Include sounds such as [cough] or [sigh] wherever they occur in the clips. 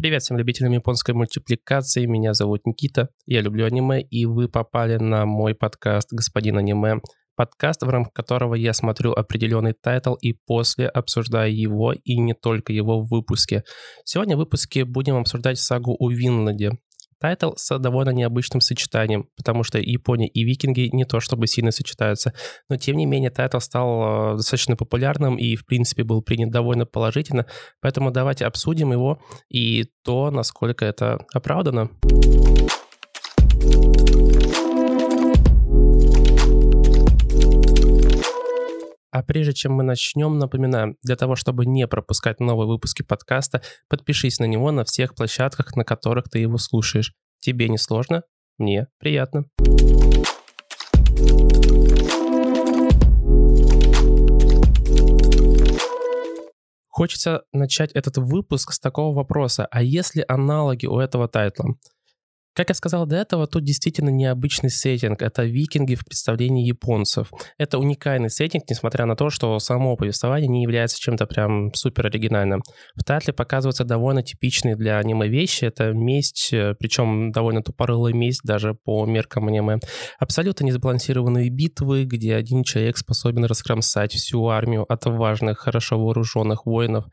Привет всем любителям японской мультипликации, меня зовут Никита, я люблю аниме, и вы попали на мой подкаст «Господин аниме», подкаст, в рамках которого я смотрю определенный тайтл и после обсуждаю его и не только его в выпуске. Сегодня в выпуске будем обсуждать сагу о Винланде, Тайтл с довольно необычным сочетанием, потому что Япония и викинги не то чтобы сильно сочетаются, но тем не менее тайтл стал э, достаточно популярным и в принципе был принят довольно положительно, поэтому давайте обсудим его и то, насколько это оправдано. А прежде чем мы начнем, напоминаю, для того, чтобы не пропускать новые выпуски подкаста, подпишись на него на всех площадках, на которых ты его слушаешь. Тебе не сложно? Мне приятно. Хочется начать этот выпуск с такого вопроса. А есть ли аналоги у этого тайтла? Как я сказал до этого, тут действительно необычный сеттинг. Это викинги в представлении японцев. Это уникальный сеттинг, несмотря на то, что само повествование не является чем-то прям супер оригинальным. В Татле показываются довольно типичные для аниме вещи. Это месть, э, причем довольно тупорылая месть даже по меркам аниме. Абсолютно несбалансированные битвы, где один человек способен раскромсать всю армию от важных, хорошо вооруженных воинов.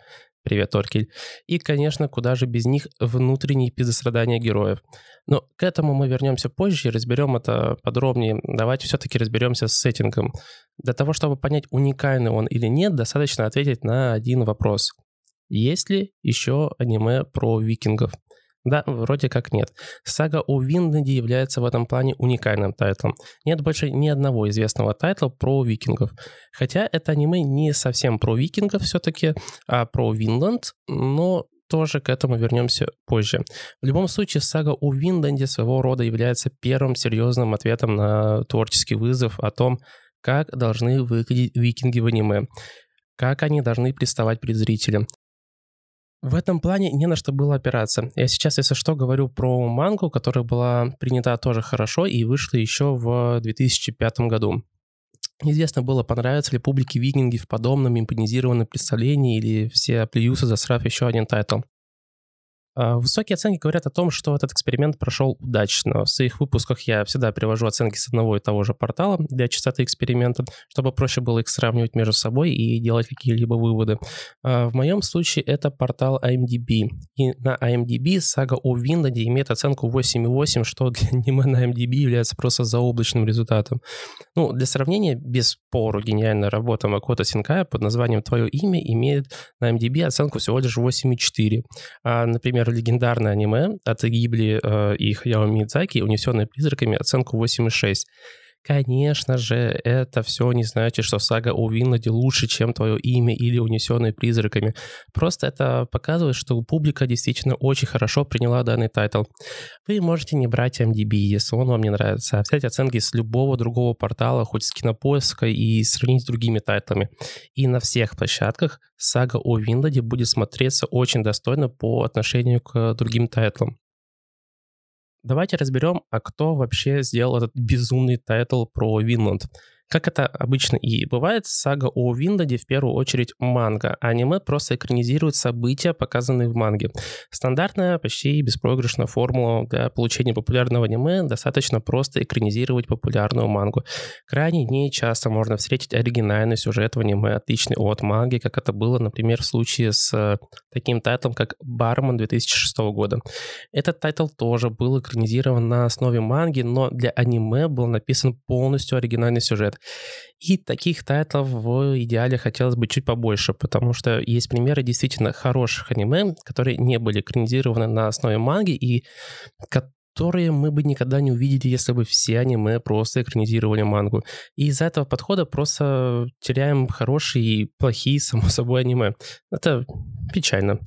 Привет, Торкель. И, конечно, куда же без них внутренние эпизодострадания героев. Но к этому мы вернемся позже и разберем это подробнее. Давайте все-таки разберемся с сеттингом. Для того, чтобы понять, уникальный он или нет, достаточно ответить на один вопрос. Есть ли еще аниме про викингов? Да, вроде как нет. Сага о Винланде является в этом плане уникальным тайтлом. Нет больше ни одного известного тайтла про викингов. Хотя это аниме не совсем про викингов все-таки, а про Винланд, но тоже к этому вернемся позже. В любом случае, сага о Винленде своего рода является первым серьезным ответом на творческий вызов о том, как должны выглядеть викинги в аниме, как они должны приставать перед зрителем, в этом плане не на что было опираться. Я сейчас, если что, говорю про мангу, которая была принята тоже хорошо и вышла еще в 2005 году. Неизвестно было, понравится ли публике викинги в подобном японизированном представлении или все плюются, засрав еще один тайтл. А, высокие оценки говорят о том, что этот эксперимент прошел удачно. В своих выпусках я всегда привожу оценки с одного и того же портала для чистоты эксперимента, чтобы проще было их сравнивать между собой и делать какие-либо выводы. А, в моем случае это портал IMDb. И на IMDb сага о Винланде имеет оценку 8,8, что для [laughs] аниме на IMDb является просто заоблачным результатом. Ну, для сравнения, бесспорно гениальная работа Макото Синкая под названием «Твое имя» имеет на IMDb оценку всего лишь 8,4. А, например, например, легендарное аниме от Гибли э, и Хаяо Мидзаки «Унесенные призраками» оценку 8,6. Конечно же, это все не значит, что сага о Винланде лучше, чем твое имя или унесенные призраками. Просто это показывает, что публика действительно очень хорошо приняла данный тайтл. Вы можете не брать IMDb, если он вам не нравится, а взять оценки с любого другого портала, хоть с кинопоиска, и сравнить с другими тайтлами. И на всех площадках сага о Винланде будет смотреться очень достойно по отношению к другим тайтлам. Давайте разберем, а кто вообще сделал этот безумный тайтл про Винланд. Как это обычно и бывает, сага о Винланде в первую очередь манга, а аниме просто экранизирует события, показанные в манге. Стандартная, почти беспроигрышная формула для получения популярного аниме достаточно просто экранизировать популярную мангу. Крайне не часто можно встретить оригинальный сюжет в аниме, отличный от манги, как это было, например, в случае с э, таким тайтлом, как «Бармен» 2006 года. Этот тайтл тоже был экранизирован на основе манги, но для аниме был написан полностью оригинальный сюжет. И таких тайтлов в идеале хотелось бы чуть побольше, потому что есть примеры действительно хороших аниме, которые не были экранизированы на основе манги и которые мы бы никогда не увидели, если бы все аниме просто экранизировали мангу. И из-за этого подхода просто теряем хорошие и плохие, [laughs] само собой, аниме. Это печально.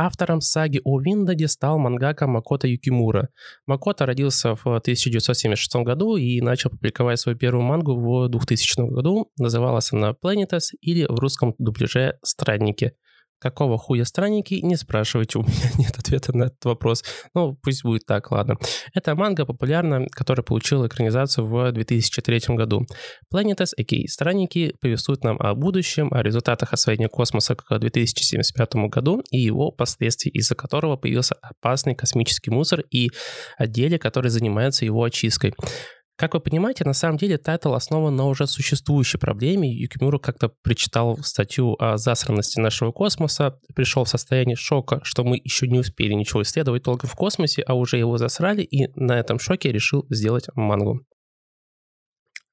Автором саги о Виндаде стал мангака Макото Юкимура. Макото родился в 1976 году и начал публиковать свою первую мангу в 2000 году. Называлась она Planetes или в русском дубляже «Странники». Какого хуя странники? Не спрашивайте, у [laughs] меня нет ответа на этот вопрос. Ну, пусть будет так, ладно. Это манга популярна, которая получила экранизацию в 2003 году. Planetes, a.k.a. Странники, повествуют нам о будущем, о результатах освоения космоса к 2075 году и его последствий, из-за которого появился опасный космический мусор и отделе, который занимается его очисткой. Как вы понимаете, на самом деле тайтл основан на уже существующей проблеме. Юкимура как-то прочитал статью о засранности нашего космоса, пришел в состояние шока, что мы еще не успели ничего исследовать толком в космосе, а уже его засрали, и на этом шоке решил сделать мангу.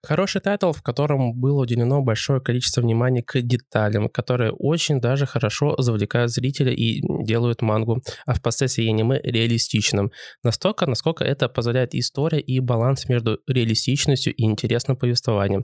Хороший тайтл, в котором было уделено большое количество внимания к деталям, которые очень даже хорошо завлекают зрителя и делают мангу, а впоследствии аниме реалистичным. Настолько, насколько это позволяет история и баланс между реалистичностью и интересным повествованием.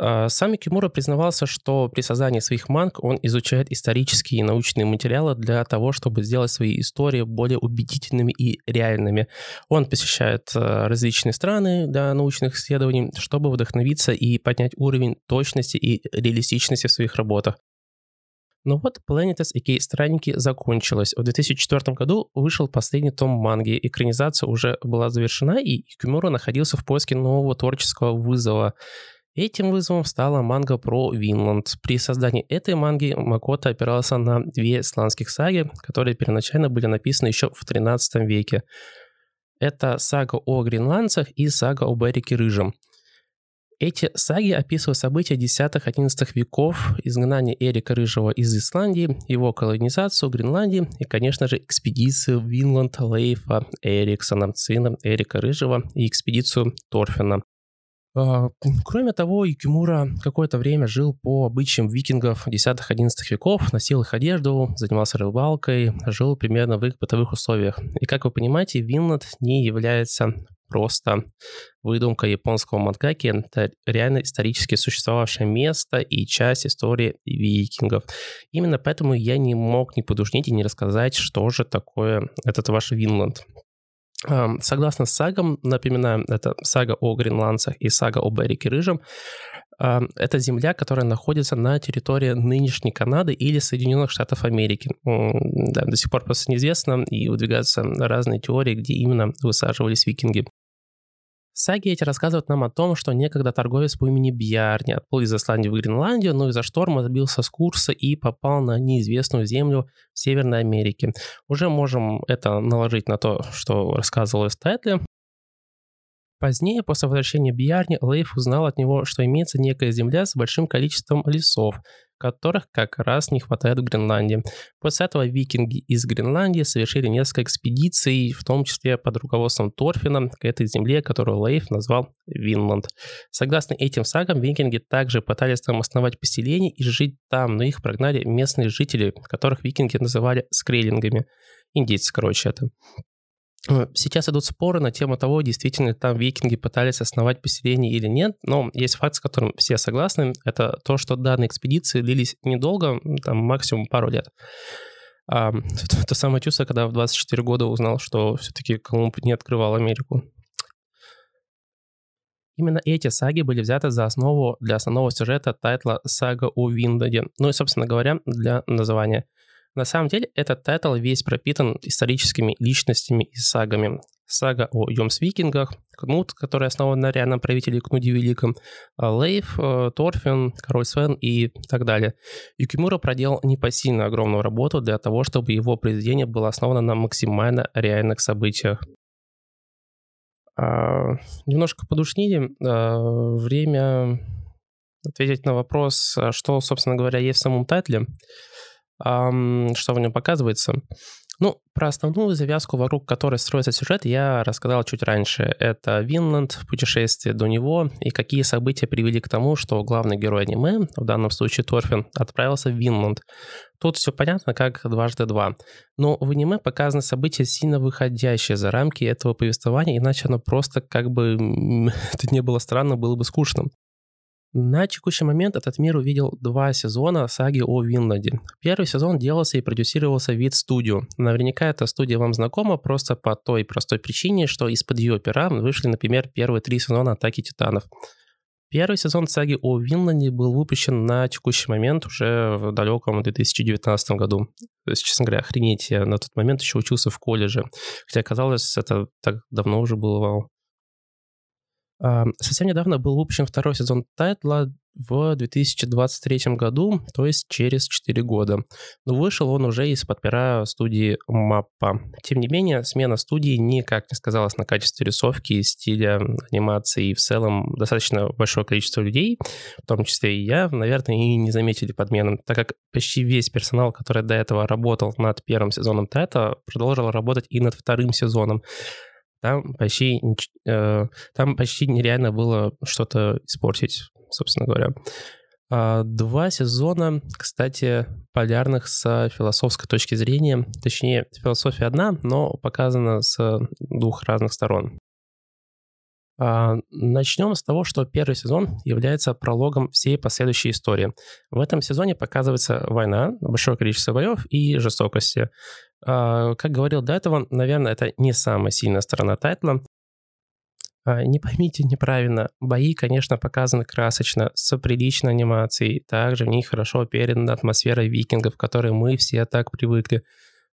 А, сам Юкимура признавался, что при создании своих манг он изучает исторические и научные материалы для того, чтобы сделать свои истории более убедительными и реальными. Он посещает а, различные страны для научных исследований, чтобы вдохновиться и поднять уровень точности и реалистичности в своих работах. Но ну вот Planetes и Странники закончилась. В 2004 году вышел последний том манги. Экранизация уже была завершена, и Кимура находился в поиске нового творческого вызова. Этим вызовом стала манга про Винланд. При создании этой манги Макото опирался на две исландских саги, которые первоначально были написаны еще в 13 веке. Это сага о гренландцах и сага о Берике Рыжем. Эти саги описывают события 10-11 веков, изгнание Эрика Рыжего из Исландии, его колонизацию Гренландии и, конечно же, экспедицию Винланд Лейфа Эриксона, сына Эрика Рыжего, и экспедицию Торфина. А, кроме того, Юкимура какое-то время жил по обычаям викингов 10-11 веков, носил их одежду, занимался рыбалкой, жил примерно в их бытовых условиях. И как вы понимаете, Винланд не является просто выдумкой японского мангаки. Это реально исторически существовавшее место и часть истории викингов. Именно поэтому я не мог не подушнить и не рассказать, что же такое этот ваш Винланд. Согласно сагам, напоминаю, это сага о гренландцах и сага о Берике Рыжем, это земля, которая находится на территории нынешней Канады или Соединенных Штатов Америки. До сих пор просто неизвестно, и выдвигаются разные теории, где именно высаживались викинги. Саги эти рассказывают нам о том, что некогда торговец по имени Бьярни отплыл из Исландии в Гренландию, но из-за шторма сбился с курса и попал на неизвестную землю в Северной Америке. Уже можем это наложить на то, что рассказывал Стэтли. Позднее, после возвращения Бьярни, Лейф узнал от него, что имеется некая земля с большим количеством лесов, которых как раз не хватает в Гренландии. После этого викинги из Гренландии совершили несколько экспедиций, в том числе под руководством Торфина, к этой земле, которую Лейф назвал Винланд. Согласно этим сагам, викинги также пытались там основать поселение и жить там, но их прогнали местные жители, которых викинги называли скрейлингами. Индейцы, короче, это. Э, сейчас идут споры на тему того, действительно там викинги пытались основать поселение или нет, но есть факт, с которым все согласны, это то, что данные экспедиции длились недолго, там максимум пару лет. А, это, [laughs] это самое чувство, когда в 24 года узнал, что все-таки Колумб не открывал Америку. Именно эти саги были взяты за основу для основного сюжета тайтла «Сага о Винланде», ну и, собственно говоря, для названия – на самом деле, этот тайтл весь пропитан историческими личностями и сагами. Сага о Йомс-викингах, Кнут, который основан на реальном правителе Кнуте Великом, а Лейф, э, Торфин, Король Свен и так далее. Юкимура проделал непосильно огромную работу для того, чтобы его произведение было основано на максимально реальных событиях. А, немножко подушнили. А, время ответить на вопрос, что, собственно говоря, есть в самом тайтле что в нем показывается. Ну, про основную завязку, вокруг которой строится сюжет, я рассказал чуть раньше. Это Винланд, путешествие до него и какие события привели к тому, что главный герой аниме, в данном случае Торфин, отправился в Винланд. Тут все понятно, как дважды два. Но в аниме показаны события, сильно выходящие за рамки этого повествования, иначе оно просто как бы, [laughs] это не было странно, было бы скучным. На текущий момент этот мир увидел два сезона саги о Винладе. Первый сезон делался и продюсировался вид студию. Наверняка эта студия вам знакома просто по той простой причине, что из-под ее пера вышли, например, первые три сезона «Атаки Титанов». Первый сезон саги о Винланде был выпущен на текущий момент уже в далеком 2019 году. То есть, честно говоря, охренеть, я на тот момент еще учился в колледже. Хотя, казалось, это так давно уже было. Совсем недавно был выпущен второй сезон тайтла в 2023 году, то есть через 4 года. Но вышел он уже из-под пера студии Маппа. Тем не менее, смена студии никак не сказалась на качестве рисовки, стиля, анимации и в целом достаточно большое количество людей, в том числе и я, наверное, и не заметили подмены, так как почти весь персонал, который до этого работал над первым сезоном Тета, продолжил работать и над вторым сезоном там почти, э, там почти нереально было что-то испортить, собственно говоря. А, два сезона, кстати, полярных с философской точки зрения. Точнее, философия одна, но показана с двух разных сторон. А, начнем с того, что первый сезон является прологом всей последующей истории. В этом сезоне показывается война, большое количество боев и жестокости. А, как говорил до этого, наверное, это не самая сильная сторона тайтла. А, не поймите неправильно, бои, конечно, показаны красочно, с приличной анимацией, также в них хорошо передана атмосфера викингов, к которой мы все так привыкли.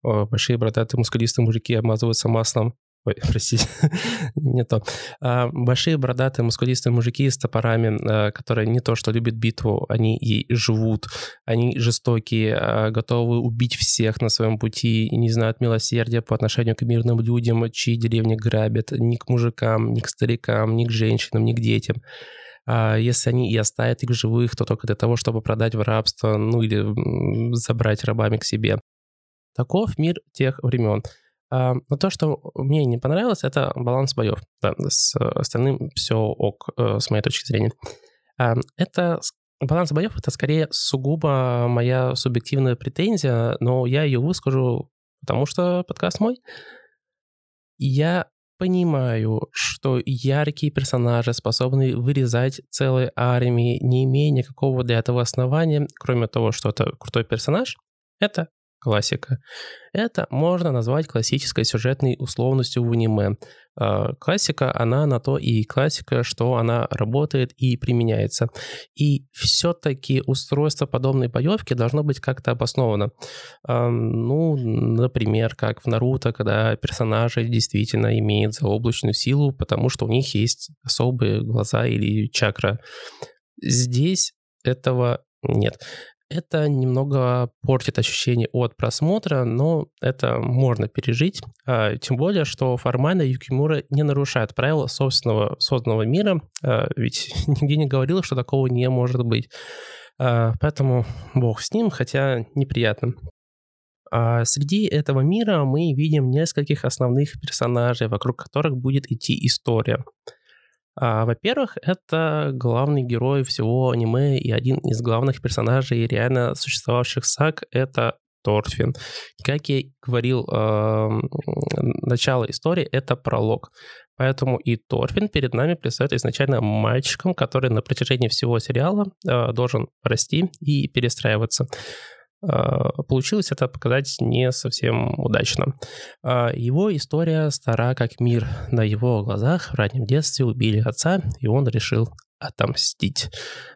Большие бородатые мускулистые мужики обмазываются маслом Ой, [laughs] простите, [laughs] не то. А, большие бородатые мускулистые мужики с топорами, а, которые не то что любят битву, они и живут, они жестокие, а, готовы убить всех на своем пути и не знают милосердия по отношению к мирным людям, чьи деревни грабят, ни к мужикам, ни к старикам, ни к женщинам, ни к детям. Если они и оставят их живых, то только для того, чтобы продать в рабство, ну или забрать рабами к себе. Таков мир тех времен. А, но то, что мне не понравилось, это баланс боев. Да, с остальным все ок, э, с моей точки зрения. А, это баланс боев это скорее сугубо моя субъективная претензия, но я ее выскажу, потому что подкаст мой. Я понимаю, что яркие персонажи способны вырезать целые армии, не имея никакого для этого основания, кроме того, что это крутой персонаж, это классика. Это можно назвать классической сюжетной условностью в аниме. А, классика, она на то и классика, что она работает и применяется. И все-таки устройство подобной боевки должно быть как-то обосновано. Ну, например, как в Наруто, когда персонажи действительно имеют заоблачную силу, потому что у них есть особые глаза или чакра. Здесь этого нет. Это немного портит ощущение от просмотра, но это можно пережить. А, тем более, что формально Юкимура не нарушает правила собственного созданного мира, а, ведь [laughs] нигде не говорил, что такого не может быть. А, поэтому бог с ним, хотя неприятно. Среди этого мира мы видим нескольких основных персонажей, вокруг которых будет идти история. А, во-первых, это главный герой всего аниме и один из главных персонажей реально существовавших саг — это Торфин. Как я говорил, э, начало истории — это пролог. Поэтому и Торфин перед нами предстает изначально мальчиком, который на протяжении всего сериала э, должен расти и перестраиваться. А, получилось это показать не совсем удачно. А, его история стара как мир. На его глазах в раннем детстве убили отца, и он решил отомстить.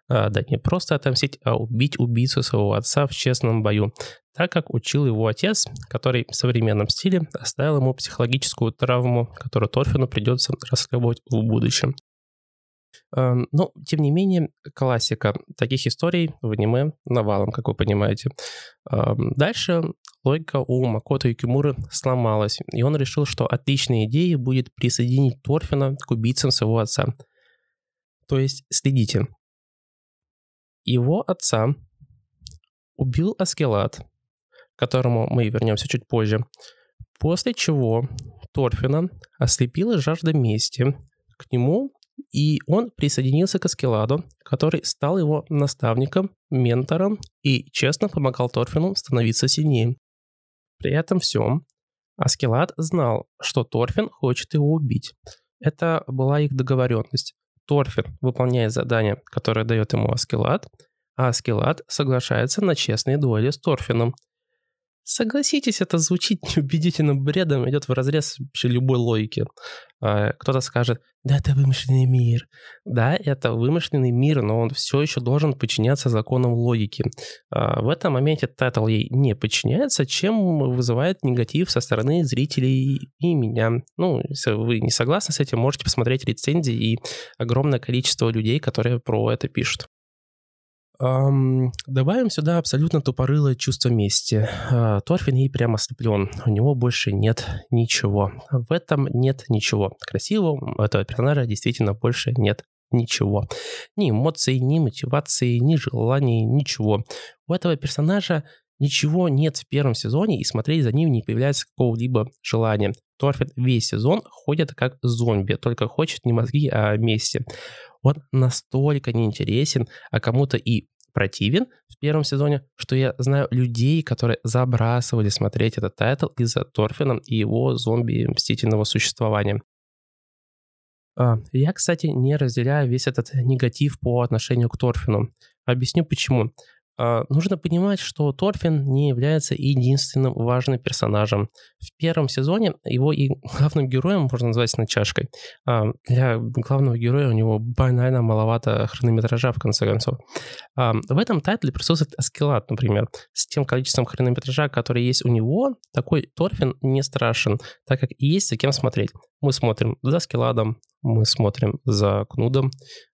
А, да, не просто отомстить, а убить убийцу своего отца в честном бою, так как учил его отец, который в современном стиле оставил ему психологическую травму, которую Торфину придется расхлебывать в будущем. Эм, но, тем не менее, классика таких историй в аниме навалом, как вы понимаете. Эм, дальше логика у Макото Юкимуры сломалась, и он решил, что отличной идеей будет присоединить Торфина к убийцам своего отца. То есть, следите. Его отца убил Аскелат, к которому мы вернемся чуть позже, после чего Торфина ослепила жажда мести. К нему и он присоединился к Аскеладу, который стал его наставником, ментором и честно помогал Торфину становиться сильнее. При этом всем Аскелад знал, что Торфин хочет его убить. Это была их договоренность. Торфин выполняет задание, которое дает ему Аскелад, а Аскелад соглашается на честные дуэли с Торфином. Согласитесь, это звучит [laughs] неубедительным бредом, идет в разрез вообще любой логики. А, кто-то скажет, да, это вымышленный мир. Да, это вымышленный мир, но он все еще должен подчиняться законам логики. А, в этом моменте тайтл ей не подчиняется, чем вызывает негатив со стороны зрителей и меня. Ну, если вы не согласны с этим, можете посмотреть рецензии и огромное количество людей, которые про это пишут. Эм, добавим сюда абсолютно тупорылое чувство мести. Э, Торфин ей прямо ослеплен. У него больше нет ничего. В этом нет ничего. Красивого у этого персонажа действительно больше нет ничего. Ни эмоций, ни мотивации, ни желаний, ничего. У этого персонажа ничего нет в первом сезоне, и смотреть за ним не появляется какого-либо желания. Торфин весь сезон ходит как зомби, только хочет не мозги, а мести. Он настолько неинтересен, а кому-то и противен в первом сезоне, что я знаю людей, которые забрасывали смотреть этот тайтл из-за Торфина и его зомби-мстительного существования. А, я, кстати, не разделяю весь этот негатив по отношению к Торфину. Объясню почему. А, нужно понимать, что Торфин не является единственным важным персонажем. В первом сезоне его и [laughs] главным героем можно назвать с натяжкой. А, для главного героя у него банально маловато хронометража, в конце концов. А, в этом тайтле присутствует Аскелат, например. С тем количеством хронометража, который есть у него, такой Торфин не страшен, так как есть за кем смотреть. Мы смотрим за Скеладом, мы смотрим за Кнудом,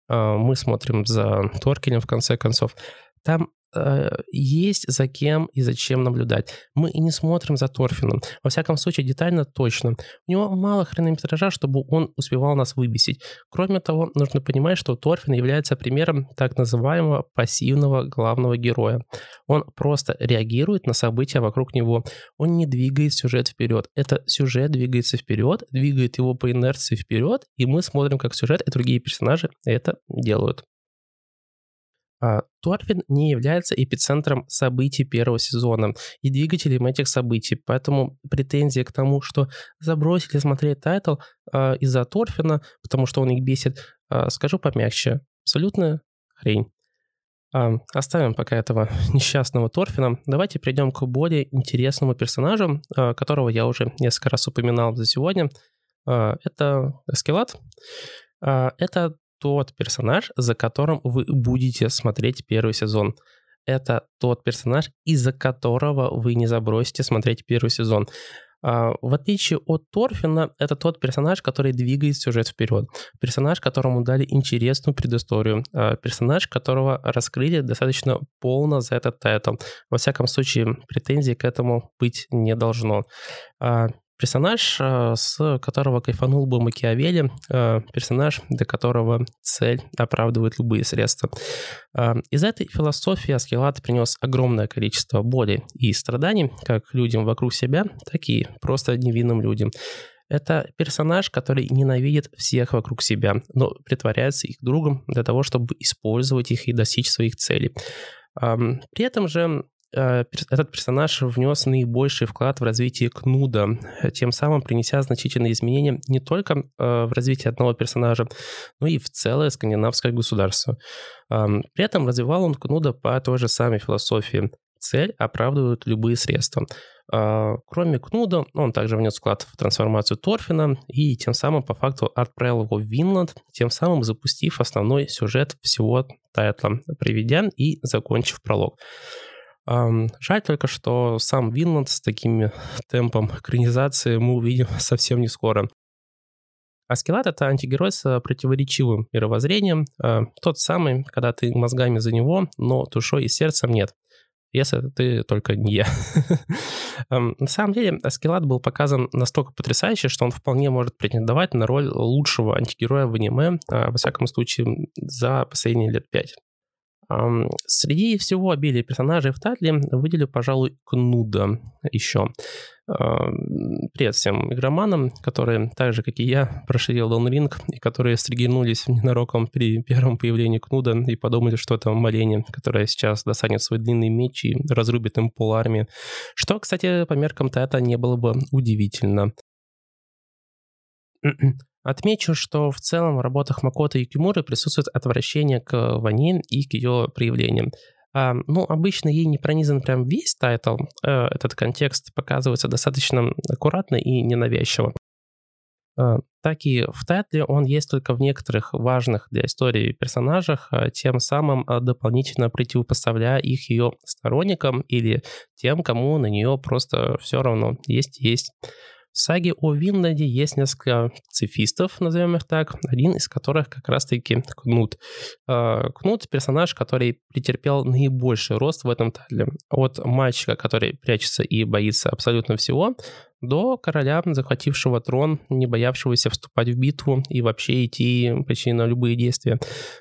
мы смотрим за Торкелем, в конце концов. Там Э, есть за кем и зачем наблюдать. Мы и не смотрим за Торфином. Во всяком случае, детально точно. У него мало хронометража, чтобы он успевал нас выбесить. Кроме того, нужно понимать, что Торфин является примером так называемого пассивного главного героя. Он просто реагирует на события вокруг него. Он не двигает сюжет вперед. Это сюжет двигается вперед, двигает его по инерции вперед, и мы смотрим, как сюжет и другие персонажи это делают. А, Торвин не является эпицентром событий первого сезона и двигателем этих событий, поэтому претензии к тому, что забросили смотреть тайтл э, из-за Торфина, потому что он их бесит, э, скажу помягче, абсолютная хрень. Оставим пока этого [laughs] несчастного Торфина. Давайте перейдем к более интересному персонажу, которого я уже несколько раз упоминал за сегодня. Это Аскелад. Это тот персонаж, за которым вы будете смотреть первый сезон. Это тот персонаж, из-за которого вы не забросите смотреть первый сезон. А, в отличие от Торфина, это тот персонаж, который двигает сюжет вперед. Персонаж, которому дали интересную предысторию. А, персонаж, которого раскрыли достаточно полно за этот тайтл. Во всяком случае, претензий к этому быть не должно. Персонаж, э, с которого кайфанул бы Макиавелли, э, персонаж, для которого цель оправдывает любые средства. Э, из этой философии Аскелат принес огромное количество боли и страданий как людям вокруг себя, так и просто невинным людям. Это персонаж, который ненавидит всех вокруг себя, но притворяется их другом для того, чтобы использовать их и достичь своих целей. При этом же этот персонаж внес наибольший вклад в развитие Кнуда, тем самым принеся значительные изменения не только э, в развитии одного персонажа, но и в целое скандинавское государство. При этом развивал он Кнуда по той же самой философии. Цель оправдывает любые средства. А, кроме Кнуда, он также внес вклад в трансформацию Торфина и тем самым по факту отправил его в Винланд, тем самым запустив основной сюжет всего тайтла, приведя и закончив пролог. Жаль только, что сам Винланд с таким темпом экранизации мы увидим [laughs] совсем не скоро. Аскелат — это антигерой с противоречивым мировоззрением, а, тот самый, когда ты мозгами за него, но душой и сердцем нет. Если ты только не я. [laughs] На самом деле, Аскелат был показан настолько потрясающе, что он вполне может претендовать на роль лучшего антигероя в аниме, а, во всяком случае, за последние лет пять. Среди всего обилия персонажей в Татле выделю, пожалуй, Кнуда еще. Привет всем игроманам, которые, так же, как и я, прошли Elden Ring, и которые стригернулись ненароком при первом появлении Кнуда и подумали, что это Малени, которая сейчас достанет свой длинный меч и разрубит им пол армии. Что, кстати, по меркам Тата не было бы удивительно. Отмечу, что в целом в работах Макота и Кимуры присутствует отвращение к войне и к ее проявлениям. А, ну, обычно ей не пронизан прям весь тайтл. Э, этот контекст показывается достаточно аккуратно и ненавязчиво. Э, так и в тайтле он есть только в некоторых важных для истории персонажах, э, тем самым дополнительно противопоставляя их ее сторонникам или тем, кому на нее просто все равно есть-есть. В саге о Винланде есть несколько пацифистов, назовем их так, один из которых как раз-таки Кнут. А, Кнут — персонаж, который претерпел наибольший рост в этом тайле. От мальчика, который прячется и боится абсолютно всего, до короля, захватившего трон, не боявшегося вступать в битву и вообще идти почти на любые действия.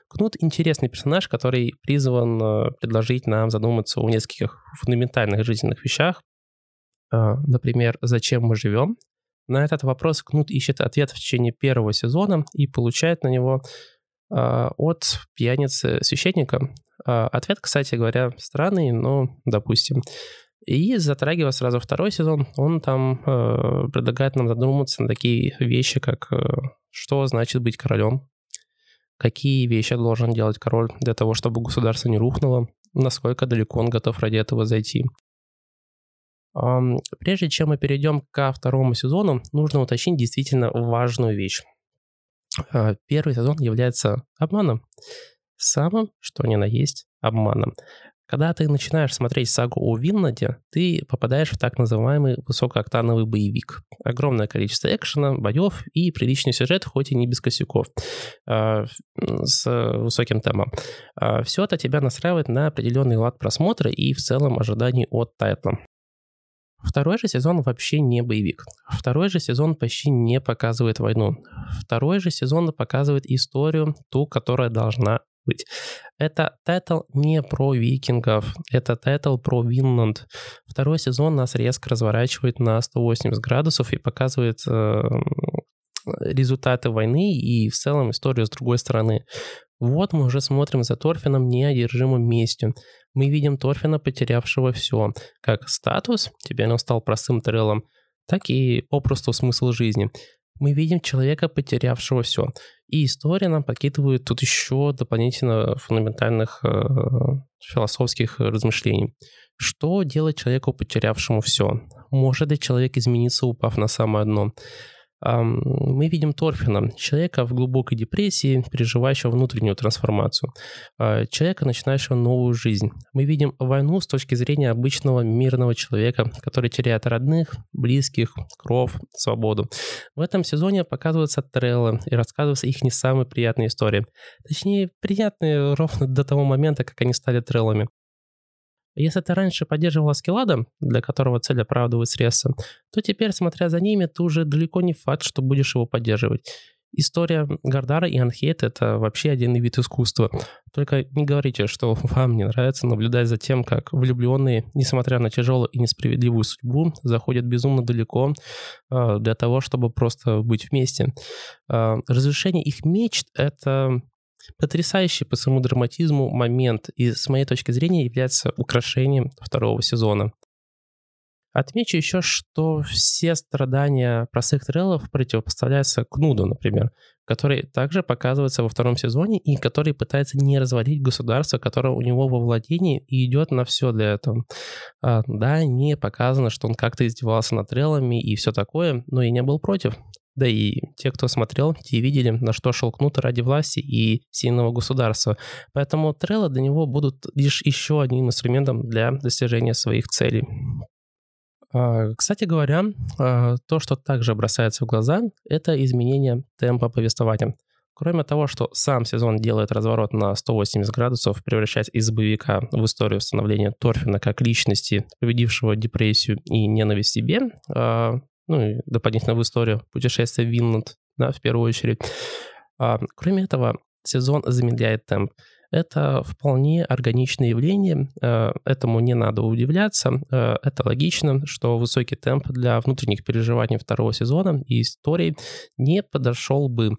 Кнут — интересный персонаж, который призван э, предложить нам задуматься о нескольких фундаментальных жизненных вещах, например, «Зачем мы живем?», на этот вопрос Кнут ищет ответ в течение первого сезона и получает на него а, от пьяницы священника. А, ответ, кстати говоря, странный, но допустим. И затрагивая сразу второй сезон, он там э, предлагает нам задуматься на такие вещи, как э, что значит быть королем, какие вещи должен делать король для того, чтобы государство не рухнуло, насколько далеко он готов ради этого зайти. Прежде чем мы перейдем ко второму сезону, нужно уточнить действительно важную вещь. А, первый сезон является обманом. Самым, что ни на есть, обманом. Когда ты начинаешь смотреть сагу о Винладе, ты попадаешь в так называемый высокооктановый боевик. Огромное количество экшена, боев и приличный сюжет, хоть и не без косяков, а, с высоким темпом. А, Все это тебя настраивает на определенный лад просмотра и в целом ожиданий от тайтла. Второй же сезон вообще не боевик. Второй же сезон почти не показывает войну. Второй же сезон показывает историю, ту, которая должна быть. Это тайтл не про викингов, это тайтл про Винланд. Второй сезон нас резко разворачивает на 180 градусов и показывает э, результаты войны и в целом историю с другой стороны. Вот мы уже смотрим за Торфином, не одержимым местью. Мы видим Торфина, потерявшего все, как статус, теперь он стал простым трелом, так и попросту смысл жизни. Мы видим человека, потерявшего все. И история нам подкидывает тут еще дополнительно фундаментальных э, философских размышлений. Что делать человеку, потерявшему все? Может ли человек измениться, упав на самое дно? Мы видим Торфина, человека в глубокой депрессии, переживающего внутреннюю трансформацию, а, человека, начинающего новую жизнь. Мы видим войну с точки зрения обычного мирного человека, который теряет родных, близких, кров, свободу. В этом сезоне показываются треллы и рассказываются их не самые приятные истории. Точнее, приятные ровно до того момента, как они стали треллами. Если ты раньше поддерживал Аскелада, для которого цель оправдывает средства, то теперь, смотря за ними, ты уже далеко не факт, что будешь его поддерживать. История Гардара и Анхейт — это вообще отдельный вид искусства. Только не говорите, что [laughs] вам не нравится наблюдать за тем, как влюбленные, несмотря на тяжелую и несправедливую судьбу, заходят безумно далеко э, для того, чтобы просто быть вместе. Э, разрешение их мечт — это Потрясающий по своему драматизму момент и, с моей точки зрения, является украшением второго сезона. Отмечу еще, что все страдания простых треллов противопоставляются Кнуду, например, который также показывается во втором сезоне и который пытается не развалить государство, которое у него во владении и идет на все для этого. А, да, не показано, что он как-то издевался над треллами и все такое, но и не был против. Да и те, кто смотрел, те видели, на что шел Кнут ради власти и сильного государства. Поэтому треллы для него будут лишь еще одним инструментом для достижения своих целей. А, кстати говоря, а, то, что также бросается в глаза, это изменение темпа повествования. Кроме того, что сам сезон делает разворот на 180 градусов, превращаясь из боевика в историю становления Торфина как личности, победившего депрессию и ненависть себе, а, ну и дополнительно в историю путешествия в Винланд, да, в первую очередь. А, кроме этого, сезон замедляет темп. Это вполне органичное явление, э, этому не надо удивляться. Э, это логично, что высокий темп для внутренних переживаний второго сезона и истории не подошел бы.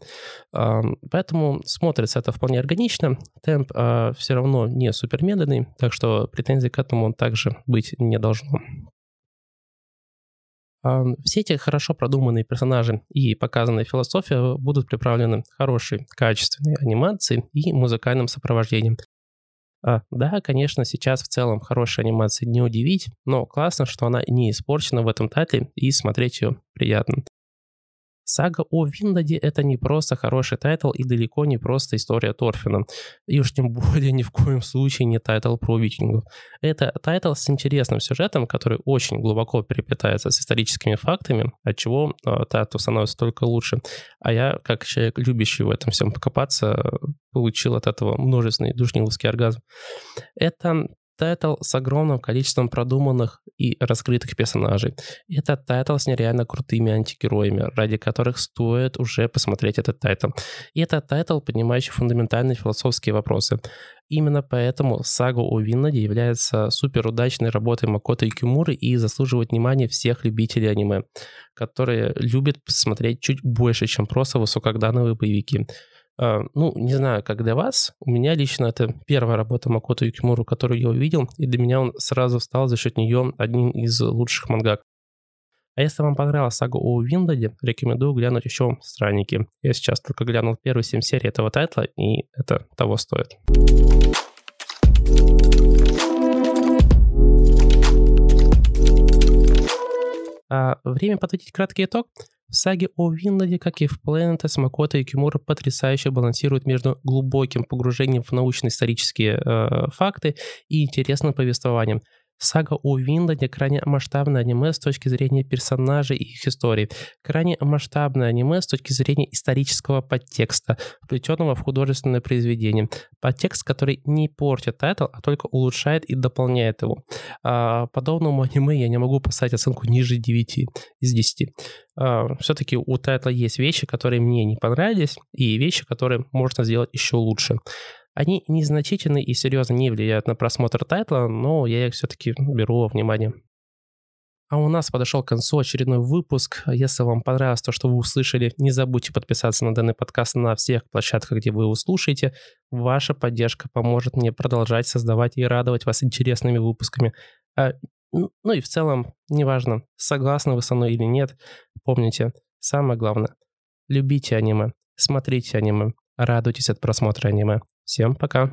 А, поэтому смотрится это вполне органично. Темп э, все равно не супермедленный, так что претензий к этому также быть не должно. Все эти хорошо продуманные персонажи и показанная философия будут приправлены хорошей, качественной анимацией и музыкальным сопровождением. А, да, конечно, сейчас в целом хорошей анимацией не удивить, но классно, что она не испорчена в этом тайтле и смотреть ее приятно. Сага о Винланде — это не просто хороший тайтл и далеко не просто история Торфина. И уж тем [laughs] более ни в коем случае не тайтл про викингов. Это тайтл с интересным сюжетом, который очень глубоко переплетается с историческими фактами, от чего э, тайтл становится только лучше. А я, как человек, любящий в этом всем покопаться, получил от этого множественный душниловский оргазм. Это тайтл с огромным количеством продуманных и раскрытых персонажей. Это тайтл с нереально крутыми антигероями, ради которых стоит уже посмотреть этот тайтл. И это тайтл, поднимающий фундаментальные философские вопросы. Именно поэтому сага о Винладе является суперудачной работой Макото и Кимуры и заслуживает внимания всех любителей аниме, которые любят посмотреть чуть больше, чем просто высокогдановые боевики. А, ну, не знаю, как для вас. У меня лично это первая работа Макото Юкимуру, которую я увидел, и для меня он сразу стал за счет нее одним из лучших мангак. А если вам понравилась сага о Виндаде, рекомендую глянуть еще «Странники». Я сейчас только глянул первые семь серий этого тайтла, и это того стоит. А время подводить краткий итог. В саге о Винланде, как и в Planetes, Макото Юкимура потрясающе балансируют между глубоким погружением в научно-исторические э, факты и интересным повествованием. Сага о Винланде крайне масштабное аниме с точки зрения персонажей и их истории. Крайне масштабное аниме с точки зрения исторического подтекста, вплетенного в художественное произведение. Подтекст, который не портит тайтл, а только улучшает и дополняет его. А, подобному аниме я не могу поставить оценку ниже 9 из 10. А, все-таки у тайтла есть вещи, которые мне не понравились, и вещи, которые можно сделать еще лучше. Они незначительны и серьезно не влияют на просмотр тайтла, но я их все-таки беру во внимание. А у нас подошел к концу очередной выпуск. Если вам понравилось то, что вы услышали, не забудьте подписаться на данный подкаст на всех площадках, где вы его слушаете. Ваша поддержка поможет мне продолжать создавать и радовать вас интересными выпусками. А, ну и в целом, неважно, согласны вы со мной или нет, помните, самое главное, любите аниме, смотрите аниме, радуйтесь от просмотра аниме. Всем пока.